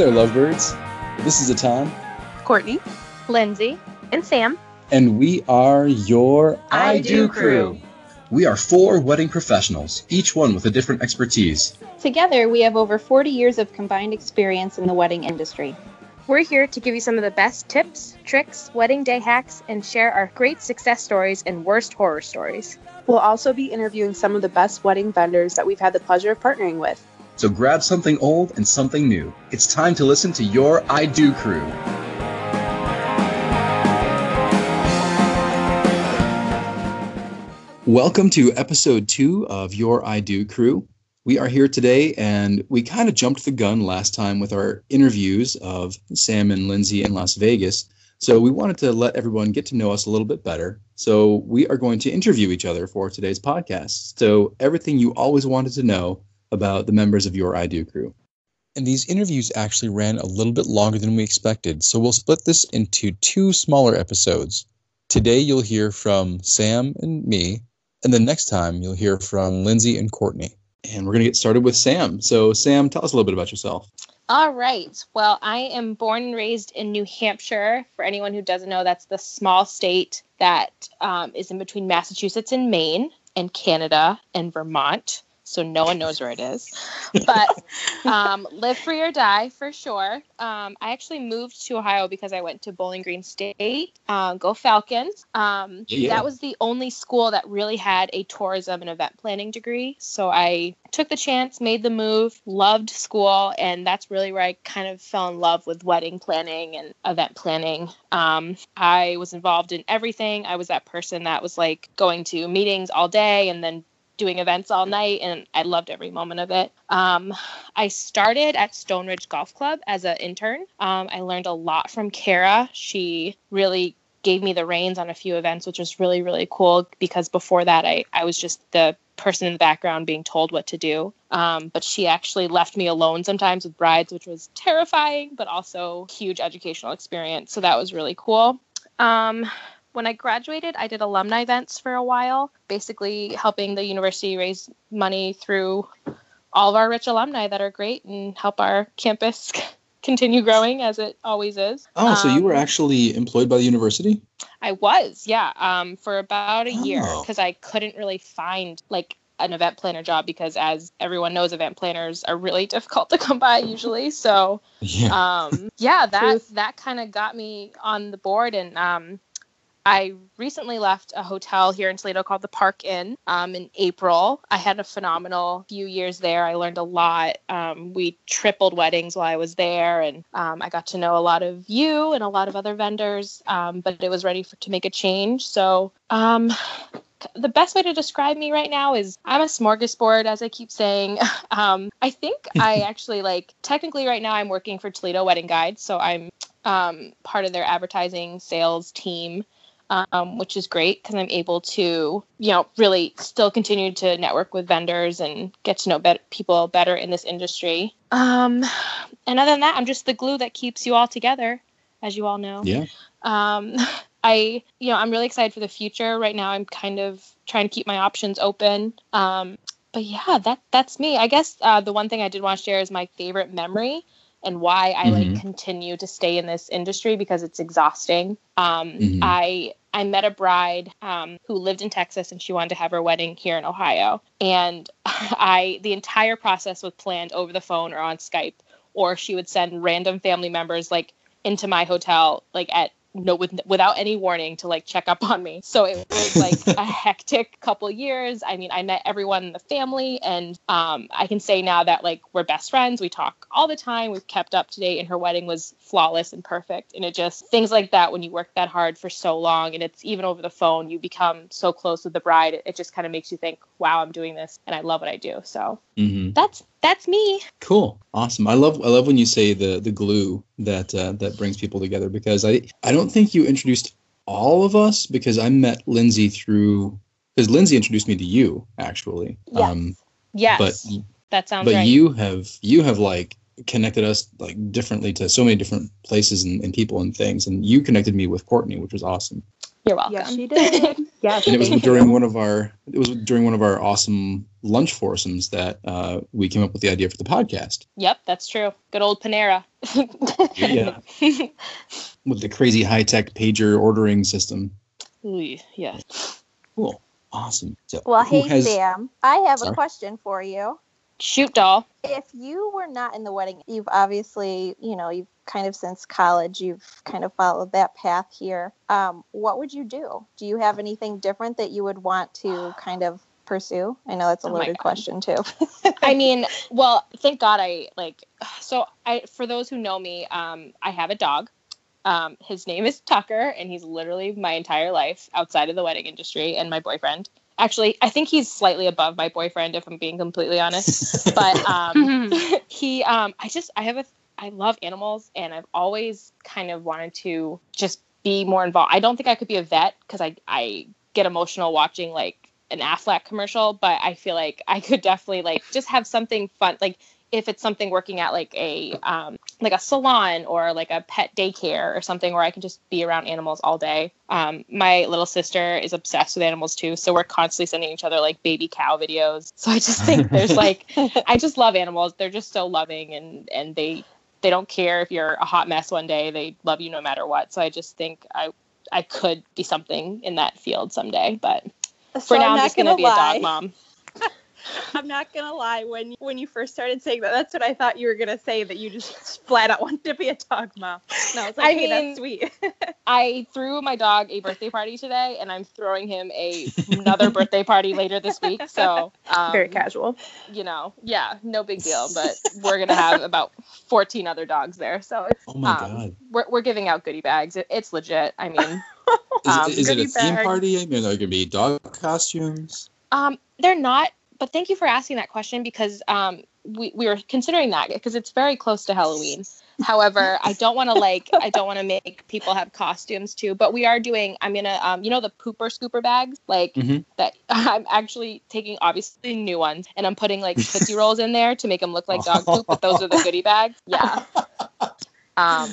Hey there, lovebirds. This is Atan, Courtney, Lindsay, and Sam. and we are your I Do crew. We are four wedding professionals, each one with a different expertise. Together, we have over 40 years of combined experience in the wedding industry. We're here to give you some of the best tips, tricks, wedding day hacks, and share our great success stories and worst horror stories. We'll also be interviewing some of the best wedding vendors that we've had the pleasure of partnering with. So grab something old and something new. It's time to listen to your I Do crew. Welcome to episode two of Your I Do crew. We are here today, and we kind of jumped the gun last time with our interviews of Sam and Lindsay in Las Vegas. So we wanted to let everyone get to know us a little bit better. So we are going to interview each other for today's podcast. So everything you always wanted to know about the members of your I Do crew. And these interviews actually ran a little bit longer than we expected, so we'll split this into two smaller episodes. Today you'll hear from Sam and me, and the next time you'll hear from Lindsay and Courtney. And we're going to get started with Sam. So, Sam, tell us a little bit about yourself. All right. Well, I am born and raised in New Hampshire. For anyone who doesn't know, that's the small state that um, is in between Massachusetts and Maine, and Canada and Vermont. So no one knows where it is. But um, live free or die for sure. Um, I actually moved to Ohio because I went to Bowling Green State. Um, go Falcons. Um, Yeah. That was the only school that really had a tourism and event planning degree. So I took the chance, made the move, loved school, and that's really where I kind of fell in love with wedding planning and event planning. Um, I was involved in everything. I was that person that was like going to meetings all day and then doing events all night, and I loved every moment of it. Um, I started at Stone Ridge Golf Club as an intern. Um, I learned a lot from Kara. She really gave me the reins on a few events, which was really, really cool because before that, I, I was just the person in the background being told what to do. Um, but she actually left me alone sometimes with brides, which was terrifying, but also huge educational experience. So that was really cool. Um, when I graduated, I did alumni events for a while, basically helping the university raise money through all of our rich alumni that are great and help our campus continue growing as it always is. Oh, so you were Um, actually employed by the university? I was, yeah, um, for about a year Oh. because I couldn't really find like an event planner job because, as everyone knows, event planners are really difficult to come by usually. So, Yeah. um, yeah, that Truth. that kind of got me on the board, and um, I recently left a hotel here in Toledo called the Park Inn um, in April. I had a phenomenal few years there. I learned a lot. Um, we tripled weddings while I was there, and um, I got to know a lot of you and a lot of other vendors. Um, but it was ready for, to make a change. So um, the best way to describe me right now is I'm a smorgasbord, as I keep saying. Um, I think I actually like technically right now I'm working for Toledo Wedding Guide, so I'm um, part of their advertising sales team um, which is great because I'm able to, you know, really still continue to network with vendors and get to know bet- people better in this industry. Um, and other than that, I'm just the glue that keeps you all together, as you all know. yeah. Um, I, you know, I'm really excited for the future. Right now, I'm kind of trying to keep my options open. Um, but yeah, that that's me. I guess uh, the one thing I did want to share is my favorite memory and why I Mhm. like continue to stay in this industry because it's exhausting. Um, Mhm. I I met a bride um, who lived in Texas and she wanted to have her wedding here in Ohio, and I the entire process was planned over the phone or on Skype, or she would send random family members like into my hotel like at no with without any warning to like check up on me. So it was like a hectic couple years. I mean, I met everyone in the family and um I can say now that like we're best friends. We talk all the time. We've kept up to date and her wedding was flawless and perfect. And it just things like that when you work that hard for so long and it's even over the phone, you become so close with the bride. It, it just kind of makes you think, "Wow, I'm doing this and I love what I do." So, hmm that's that's me. Cool, awesome. I love I love when you say the the glue that uh, that brings people together because I I don't think you introduced all of us because I met Lindsay through because Lindsay introduced me to you actually. Um, Yes. but that sounds but right. you have you have like connected us like differently to so many different places and, and people and things and you connected me with Courtney which was awesome. You're welcome. Yes, she did. yes, And it was during one of our it was during one of our awesome lunch foursomes that uh, we came up with the idea for the podcast Yep, that's true. Good old Panera. Yeah. with the crazy high tech pager ordering system. Ooh, yeah. Cool, awesome. So, Well, hey, has- Sam, I have Sorry? a question for you. Shoot, doll. If you were not in the wedding, you've obviously, you know, you've kind of since college, you've kind of followed that path here. Um, what would you do? Do you have anything different that you would want to kind of pursue? I know that's a Oh loaded God. question too. I mean, well, thank God I like. So I, for those who know me, um, I have a dog. Um, his name is Tucker, and he's literally my entire life outside of the wedding industry and my boyfriend. Actually, I think he's slightly above my boyfriend, if I'm being completely honest. But um, he, um, I just, I have a, I love animals, and I've always kind of wanted to just be more involved. I don't think I could be a vet because I, I get emotional watching like an Aflac commercial, but I feel like I could definitely like just have something fun. Like if it's something working at like a um, like a salon or like a pet daycare or something where I can just be around animals all day. Um, my little sister is obsessed with animals too, so we're constantly sending each other like baby cow videos. So I just think there's like I just love animals. They're just so loving and and they they don't care if you're a hot mess one day. They love you no matter what. So I just think I I could be something in that field someday, but So for now, I'm I'm just gonna, gonna be a dog mom. I'm not gonna lie. When when you first started saying that, that's what I thought you were gonna say. That you just flat out wanted to be a dog mom. No, it's like, I hey, mean- that's sweet. I threw my dog a birthday party today, and I'm throwing him a another birthday party later this week. So um, Very casual. You know, yeah, no big deal. But we're gonna have about 14 other dogs there, so it's, oh my um, god, we're we're giving out goodie bags. It, it's legit. I mean, is, um, it, is it a goodie theme bag. party? I mean, are there gonna be dog costumes? Um, they're not, but thank you for asking that question because um, we, we were considering that because it's very close to Halloween. However, I don't want to like I don't want to make people have costumes too. But we are doing. I'm gonna um, you know the pooper scooper bags like Mhm. that. I'm actually taking obviously new ones and I'm putting like tootsie rolls in there to make them look like dog poop. But those are the goodie bags. Yeah. Um,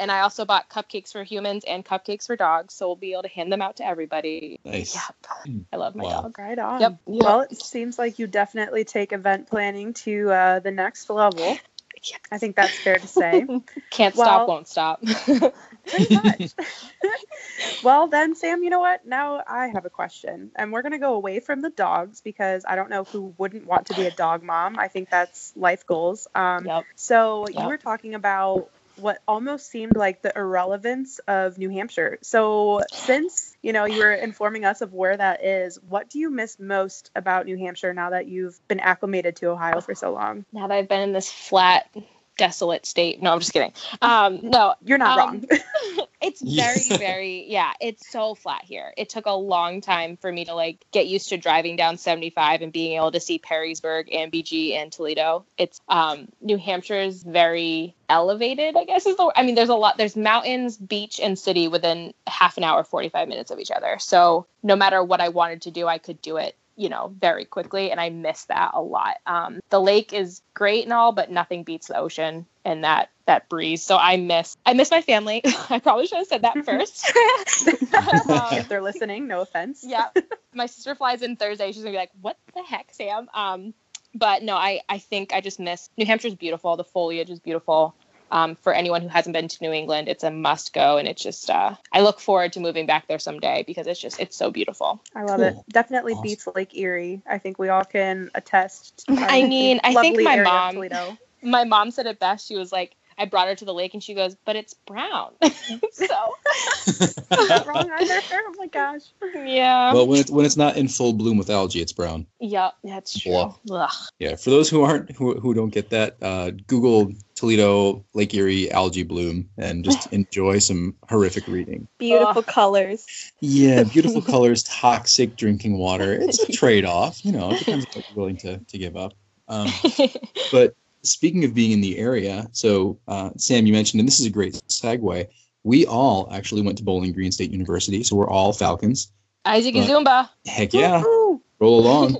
and I also bought cupcakes for humans and cupcakes for dogs, so we'll be able to hand them out to everybody. Nice. Yep. I love my Wow. dog. Right on. Yep. Well, it seems like you definitely take event planning to uh, the next level. I think that's fair to say. Can't Well- stop, won't stop. Pretty much. well, then, Sam, you know what? Now I have a question. And we're going to go away from the dogs because I don't know who wouldn't want to be a dog mom. I think that's life goals. Um, yep. So Yep. you were talking about what almost seemed like the irrelevance of New Hampshire. So since you know you were informing us of where that is, what do you miss most about New Hampshire now that you've been acclimated to Ohio for so long? Now that I've been in this flat, desolate state. No, I'm just kidding. Um, no, You're not Um, wrong. it's Yeah. very, very, yeah, it's so flat here. It took a long time for me to like get used to driving down 75 and being able to see Perrysburg and BG and Toledo. It's um, New Hampshire is very elevated, I guess is the. I mean, there's a lot. There's mountains, beach, and city within half an hour, 45 minutes of each other. So no matter what I wanted to do, I could do it you know very quickly and i miss that a lot. Um, the lake is great and all but nothing beats the ocean and that that breeze. So i miss i miss my family. I probably should have said that first. Um, if they're listening, no offense. yeah. My sister flies in thursday. She's gonna be like what the heck sam? Um but no i i think i just miss new hampshire's beautiful. The foliage is beautiful um, for anyone who hasn't been to New England, it's a must go, and it's just uh, I look forward to moving back there someday because it's just it's so beautiful. I love it. Definitely Awesome. beats Lake Erie. I think we all can attest. to I mean, I think my mom- my mom said it best. She was like, I brought her to the lake and she goes, but it's brown. so, wrong either. Oh my gosh. yeah. well, when it's when it's not in full bloom with algae, it's brown. Yeah, that's true. Blah. Ugh. Yeah. For those who aren't who, who don't get that, uh, Google Toledo Lake Erie algae bloom and just enjoy some horrific reading. Beautiful colors. Yeah, beautiful colors, toxic drinking water. It's a trade off. You know, it depends on what you're willing to, to give up. Um, but speaking of being in the area, so uh, Sam, you mentioned, and this is a great segue. We all actually went to Bowling Green State University, so we're all Falcons. Isaac But- Zumba. Heck yeah, Woo-hoo. roll along.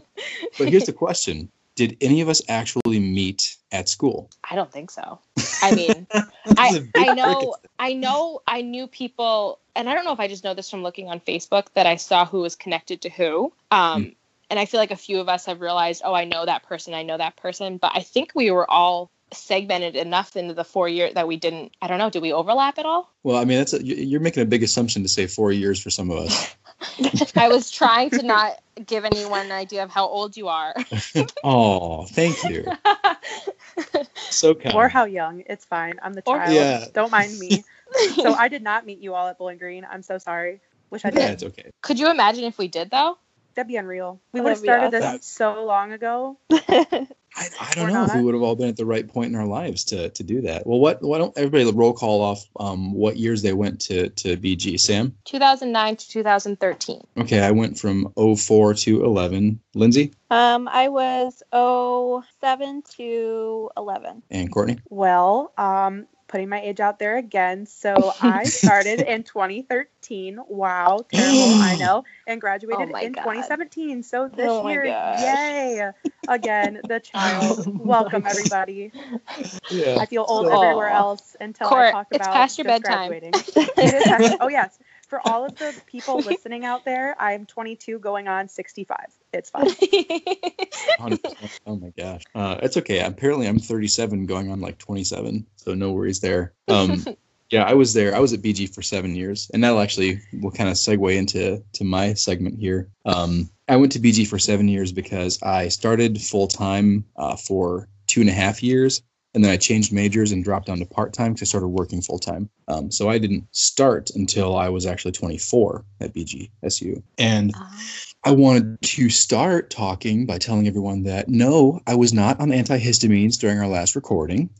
But here's the question: did any of us actually meet at school? I don't think so. I mean, I I know I know I knew people, and I don't know if I just know this from looking on Facebook that I saw who was connected to who. Um, Mm. and I feel like a few of us have realized, oh, I know that person, I know that person, but I think we were all segmented enough into the four year that we didn't. I don't know. Do we overlap at all? Well, I mean, that's a, you're making a big assumption to say four years for some of us. I was trying to not give anyone an idea of how old you are. oh, thank you. So kind. Or how young. It's fine. I'm the Or- child. Yeah. Don't mind me. so I did not meet you all at Bowling Green. I'm so sorry. Wish I did. yeah, it's okay. Could you imagine if we did though? That'd be unreal. We would have started awesome. this so long ago. I, I don't Or know if we would have all been at the right point in our lives to to do that. Well, what why don't everybody roll call off um, what years they went to to BG? Sam. 2009 to 2013. Okay, I went from 04 to 11. Lindsay Um, I was 07 to eleven. and Courtney. Well, um, putting my age out there again. So I started in 2013. Wow, terrible, I know, and oh graduated Oh in God. 2017. So oh this Oh year, gosh. yay! Again, the child. Oh Welcome everybody. Yeah. I feel old Aw. everywhere else until I Court, talk it's about past your just bedtime. graduating. It is past- oh yes, for all of the people listening out there, I'm 22 going on 65. It's fine. Oh my gosh. Uh, it's okay. Apparently, I'm 37, going on like 27, so no worries there. Um, yeah, I was there. I was at BG for seven years, and that'll actually will kind of segue into to my segment here. Um, I went to BG for seven years because I started full time uh, for two and a half years, and then I changed majors and dropped down to part time because I started working full time. Um, so I didn't start until I was actually 24 at BG SU, and I wanted to start talking by telling everyone that no, I was not on antihistamines during our last recording,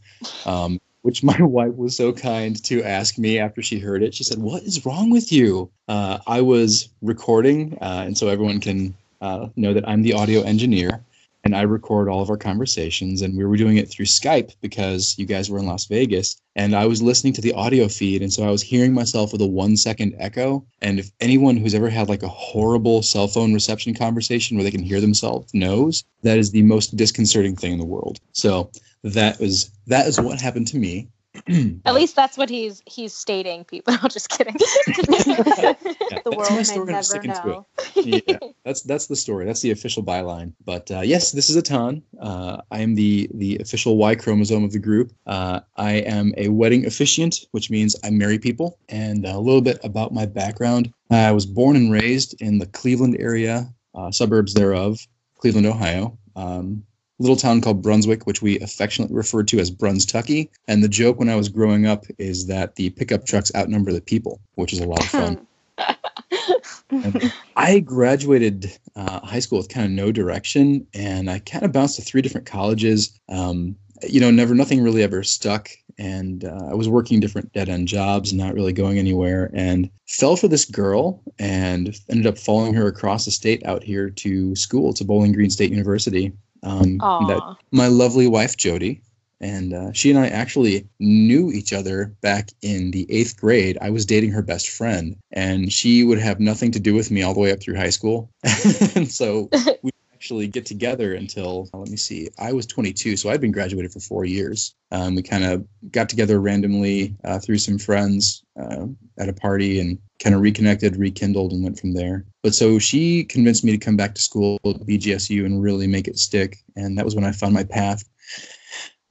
um, which my wife was so kind to ask me after she heard it. She said, What is wrong with you? Uh, I was recording, uh, and so everyone can uh, know that I'm the audio engineer. And I record all of our conversations, and we were doing it through Skype because you guys were in Las Vegas. And I was listening to the audio feed, and so I was hearing myself with a one second echo. And if anyone who's ever had like a horrible cell phone reception conversation where they can hear themselves knows, that is the most disconcerting thing in the world. So that was that is what happened to me. At least that's what he's he's stating. People, no, just kidding. Yeah, The that's world my may story, and I'm never sticking to know. it. yeah, that's that's the story. That's the official byline. But uh, yes, this is Atan. Uh, I am the the official Y chromosome of the group. Uh, I am a wedding officiant, which means I marry people. And a little bit about my background: I was born and raised in the Cleveland area, uh, suburbs thereof, Cleveland, Ohio. Um, little town called Brunswick, which we affectionately referred to as Brunstucky. And the joke when I was growing up is that the pickup trucks outnumber the people, which is a lot of fun. I graduated uh, high school with kind of no direction, and I kind of bounced to three different colleges. Um, you know, never nothing really ever stuck, and uh, I was working different dead end jobs, not really going anywhere, and fell for this girl, and ended up following her across the state out here to school to Bowling Green State University. Um, that my lovely wife Jody, and uh, she and I actually knew each other back in the eighth grade. I was dating her best friend, and she would have nothing to do with me all the way up through high school. and so we actually get together until let me see, I was 22, so I'd been graduated for four years. Um, we kind of got together randomly uh, through some friends uh, at a party and kind of reconnected, rekindled, and went from there. But so she convinced me to come back to school at BGSU and really make it stick. And that was when I found my path.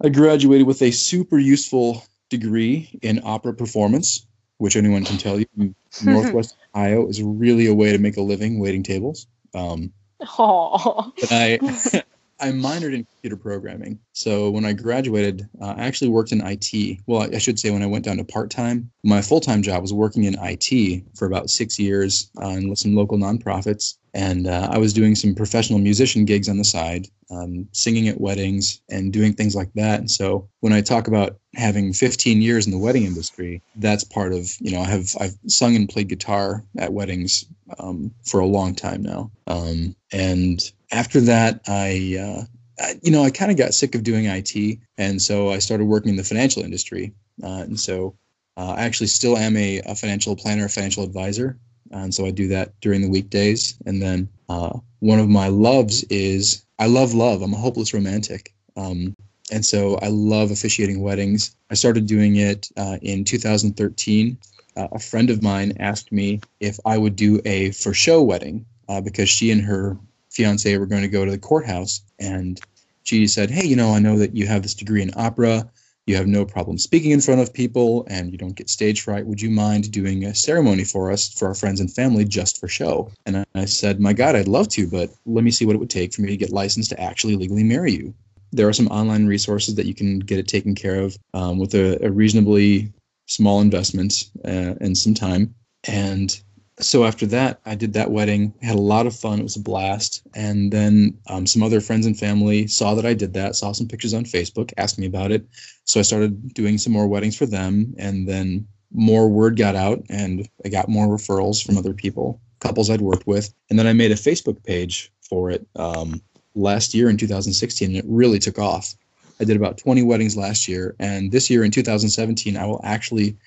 I graduated with a super useful degree in opera performance, which anyone can tell you Northwest Ohio is really a way to make a living waiting tables. Um, Aw. but I I minored in computer programming. So when I graduated, uh, I actually worked in IT. Well, I should say when I went down to part time, my full time job was working in IT for about six years uh, some local nonprofits, and uh, I was doing some professional musician gigs on the side, um, singing at weddings and doing things like that. And so when I talk about having 15 years in the wedding industry, that's part of you know I have I've sung and played guitar at weddings um, for a long time now, um, and after that I. Uh, I, you know, I kind of got sick of doing IT, and so I started working in the financial industry. Uh, and so uh, I actually still am a, a financial planner, a financial advisor. and so I do that during the weekdays. And then uh, one of my loves is I love love. I'm a hopeless romantic. Um, and so I love officiating weddings. I started doing it uh, in 2013. Uh, a friend of mine asked me if I would do a for show wedding uh, because she and her fiance were going to go to the courthouse. And she said, Hey, you know, I know that you have this degree in opera. You have no problem speaking in front of people and you don't get stage fright. Would you mind doing a ceremony for us, for our friends and family, just for show? And I said, My God, I'd love to, but let me see what it would take for me to get licensed to actually legally marry you there are some online resources that you can get it taken care of um, with a, a, reasonably small investment uh, and some time. And so after that, I did that wedding, had a lot of fun. It was a blast. And then um, some other friends and family saw that I did that, saw some pictures on Facebook, asked me about it. So I started doing some more weddings for them. And then more word got out, and I got more referrals from other people, couples I'd worked with. And then I made a Facebook page for it um, last year in 2016, and it really took off. I did about 20 weddings last year, and this year in 2017, I will actually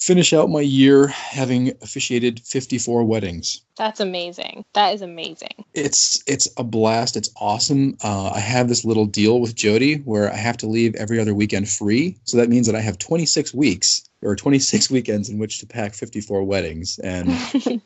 finish out my year having officiated 54 weddings. That's amazing. That is amazing. It's it's a blast. It's awesome. Uh, I have this little deal with Jody where I have to leave every other weekend free, so that means that I have 26 weeks or 26 weekends in which to pack 54 weddings, and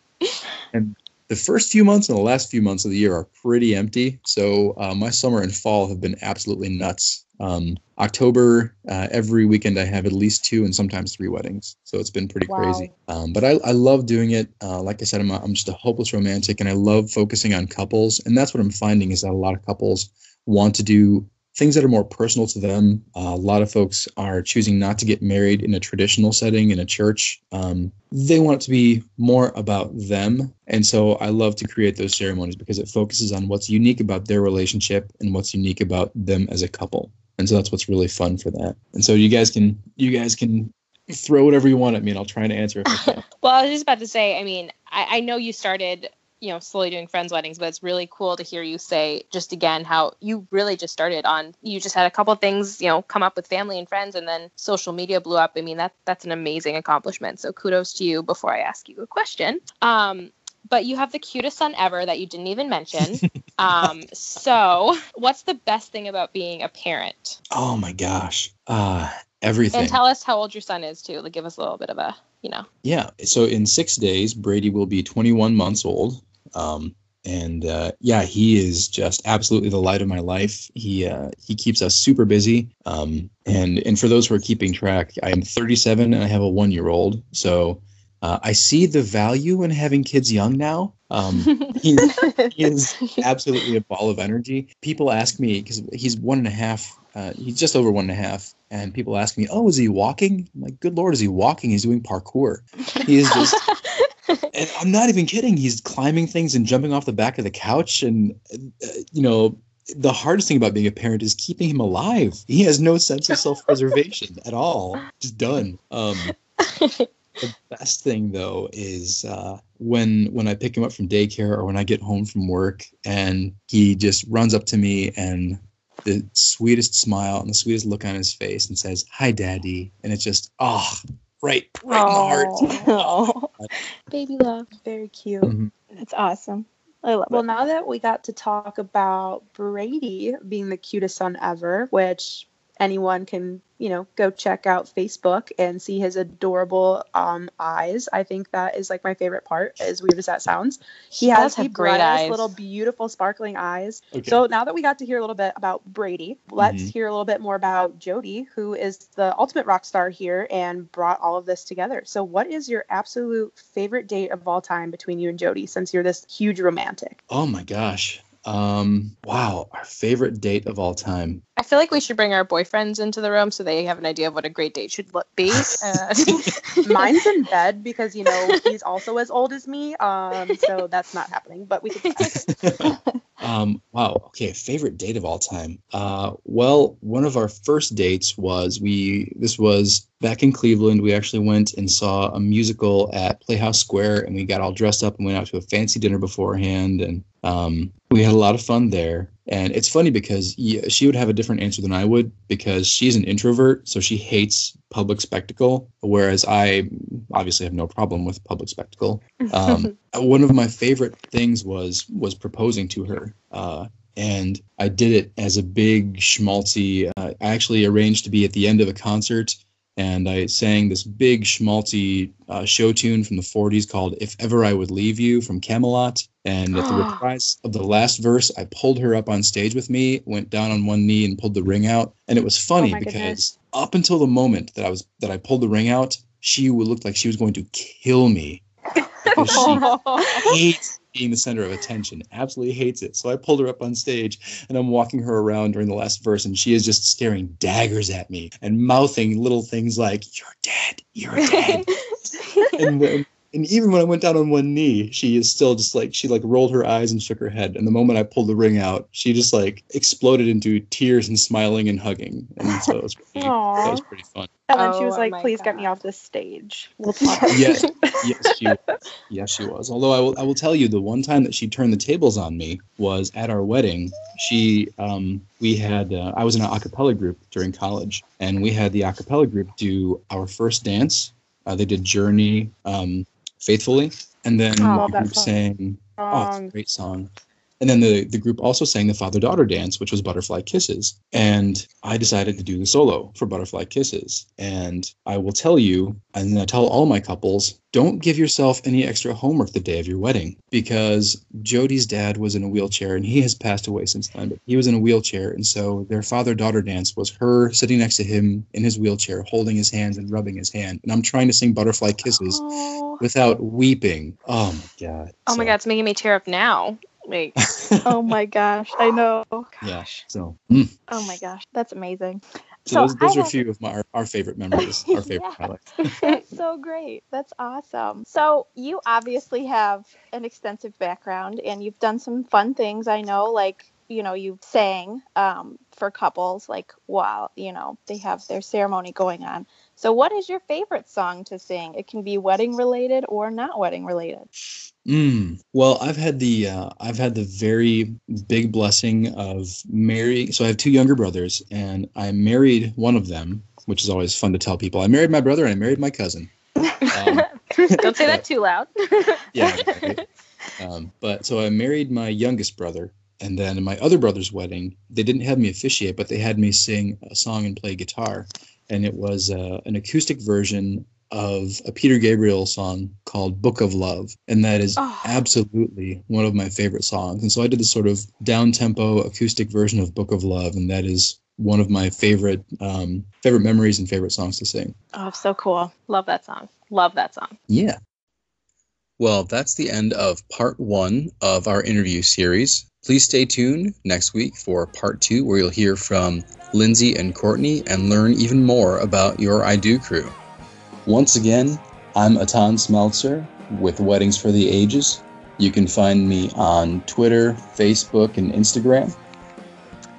and the first few months and the last few months of the year are pretty empty. So uh, my summer and fall have been absolutely nuts. Um, October, uh, every weekend I have at least two and sometimes three weddings. So it's been pretty wow. crazy. Um, but I, I love doing it. Uh, like I said, I'm, a, I'm just a hopeless romantic and I love focusing on couples. And that's what I'm finding is that a lot of couples want to do things that are more personal to them. Uh, a lot of folks are choosing not to get married in a traditional setting in a church. Um, they want it to be more about them. And so I love to create those ceremonies because it focuses on what's unique about their relationship and what's unique about them as a couple. And so that's what's really fun for that. And so you guys can you guys can throw whatever you want at me and I'll try and answer it. well, I was just about to say, I mean, I, I know you started you know slowly doing friends weddings but it's really cool to hear you say just again how you really just started on you just had a couple things you know come up with family and friends and then social media blew up i mean that that's an amazing accomplishment so kudos to you before i ask you a question um, but you have the cutest son ever that you didn't even mention. um, so, what's the best thing about being a parent? Oh my gosh, uh, everything. And tell us how old your son is too. Like, give us a little bit of a, you know. Yeah. So in six days, Brady will be 21 months old. Um, and uh, yeah, he is just absolutely the light of my life. He uh, he keeps us super busy. Um, and and for those who are keeping track, I am 37 and I have a one year old. So uh, I see the value in having kids young now. Um, he, he is absolutely a ball of energy. People ask me because he's one and a half. Uh, he's just over one and a half, and people ask me, "Oh, is he walking?" I'm like, "Good lord, is he walking? He's doing parkour. He is just and I'm not even kidding. He's climbing things and jumping off the back of the couch. And, uh, you know, the hardest thing about being a parent is keeping him alive. He has no sense of self preservation at all. Just done. Um, the best thing though is uh, when when I pick him up from daycare or when I get home from work and he just runs up to me and the sweetest smile and the sweetest look on his face and says, "Hi, Daddy," and it's just oh, right, right oh. in the heart. Baby love. Very cute. Mm-hmm. That's awesome. I love well, it. now that we got to talk about Brady being the cutest son ever, which anyone can you know go check out facebook and see his adorable um, eyes i think that is like my favorite part as weird as that sounds he, has the great eyes. little beautiful sparkling eyes okay. so now that we got to hear a little bit about brady let's mm-hmm. hear a little bit more about jody who is the ultimate rock star here and brought all of this together so what is your absolute favorite date of all time between you and jody since you're this huge romantic oh my gosh um, wow, our favorite date of all time. I feel like we should bring our boyfriends into the room so they have an idea of what a great date should look be. Uh, Mine's in bed because you know he's also as old as me, um, so that's not happening. But we could. um, wow. Okay, favorite date of all time. Uh, well, one of our first dates was we. This was back in Cleveland. We actually went and saw a musical at Playhouse Square, and we got all dressed up and went out to a fancy dinner beforehand, and um, we had a lot of fun there. And it's funny because she would have a different answer than I would because she's an introvert, so she hates public spectacle, whereas I obviously have no problem with public spectacle. Um, one of my favorite things was was proposing to her. Uh, and I did it as a big schmaltzy. Uh, I actually arranged to be at the end of a concert, and I sang this big schmaltzy uh, show tune from the 40s called "If Ever I Would Leave You" from Camelot. And at the reprise of the last verse, I pulled her up on stage with me, went down on one knee, and pulled the ring out. And it was oh funny my because goodness. up until the moment that I was that I pulled the ring out, she looked like she was going to kill me she hates being the center of attention. Absolutely hates it. So I pulled her up on stage and I'm walking her around during the last verse, and she is just staring daggers at me and mouthing little things like, You're dead, you're dead. and, when, and even when I went down on one knee, she is still just like she like rolled her eyes and shook her head. And the moment I pulled the ring out, she just like exploded into tears and smiling and hugging. And so it was pretty, that was pretty fun. And then she Oh was like, my "Please get me off this stage. We'll talk." yes, yes, she was. Yes, she was. Although I will, I will tell you, the one time that she turned the tables on me was at our wedding. She, um, we had, uh, I was in an a cappella group during college, and we had the a cappella group do our first dance. Uh, they did Journey, um, faithfully, and then Oh, I the love that group song. Oh, it's a great song. And then the, the group also sang the father daughter dance, which was Butterfly Kisses. And I decided to do the solo for Butterfly Kisses. And I will tell you, and I tell all my couples, don't give yourself any extra homework the day of your wedding because Jody's dad was in a wheelchair and he has passed away since then. But he was in a wheelchair. And so their father daughter dance was her sitting next to him in his wheelchair, holding his hands and rubbing his hand. And I'm trying to sing Butterfly Kisses oh without weeping. Oh my God. Oh my So- god, it's making me tear up now. Like, oh my gosh, I know. yeah. So, mm. Oh my gosh, that's amazing. so, So those, those I are a have- few of my our, our favorite memories, our favorite highlights. That's so great. That's awesome. So you obviously have an extensive background and you've done some fun things. I know, like you know, you sang um, for couples, like while you know they have their ceremony going on. So, what is your favorite song to sing? It can be wedding related or not wedding related. Mm. Well, I've had the uh, I've had the very big blessing of marrying. So I have two younger brothers, and I married one of them, which is always fun to tell people. I married my brother, and I married my cousin. Um, don't say that too loud. yeah. right. Um, but so I married my youngest brother, and then in my other brother's wedding, they didn't have me officiate, but they had me sing a song and play guitar, and it was uh, an acoustic version of a Peter Gabriel song called "Book of Love," and that is Oh. absolutely one of my favorite songs. And so I did this sort of down tempo acoustic version of "Book of Love," and that is one of my favorite um, favorite memories and favorite songs to sing. Oh, so cool. Love that song. Love that song. Yeah. Well, that's the end of part one of our interview series. Please stay tuned next week for part two, where you'll hear from Lindsay and Courtney and learn even more about your I Do crew. Once again, I'm Atan Smeltzer with Weddings for the Ages. You can find me on Twitter, Facebook, and Instagram.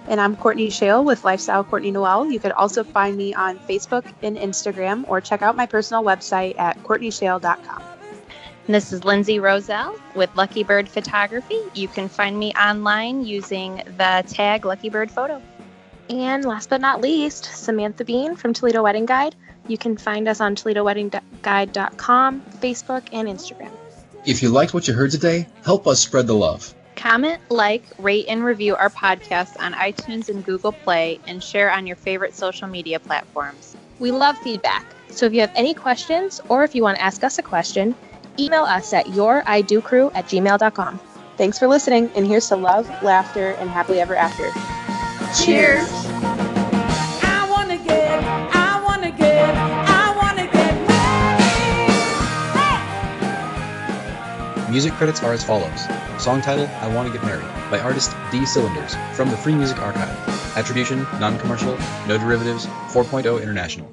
And I'm Courtney Shale with Lifestyle Courtney Noel. You could also find me on Facebook and Instagram or check out my personal website at courtneyshale.com. This is Lindsay Roselle with Lucky Bird Photography. You can find me online using the tag Lucky Bird Photo. And last but not least, Samantha Bean from Toledo Wedding Guide. You can find us on ToledoWeddingGuide.com, Facebook, and Instagram. If you liked what you heard today, help us spread the love. Comment, like, rate, and review our podcast on iTunes and Google Play, and share on your favorite social media platforms. We love feedback. So if you have any questions or if you want to ask us a question, email us at youriDoCrew at gmail.com. Thanks for listening, and here's to love, laughter, and happily ever after. Cheers. I wanna get, I wanna get, I wanna get married. Music credits are as follows. Song title, I Want to Get Married, by artist D Cylinders, from the Free Music Archive. Attribution, non-commercial, no derivatives, 4.0 International.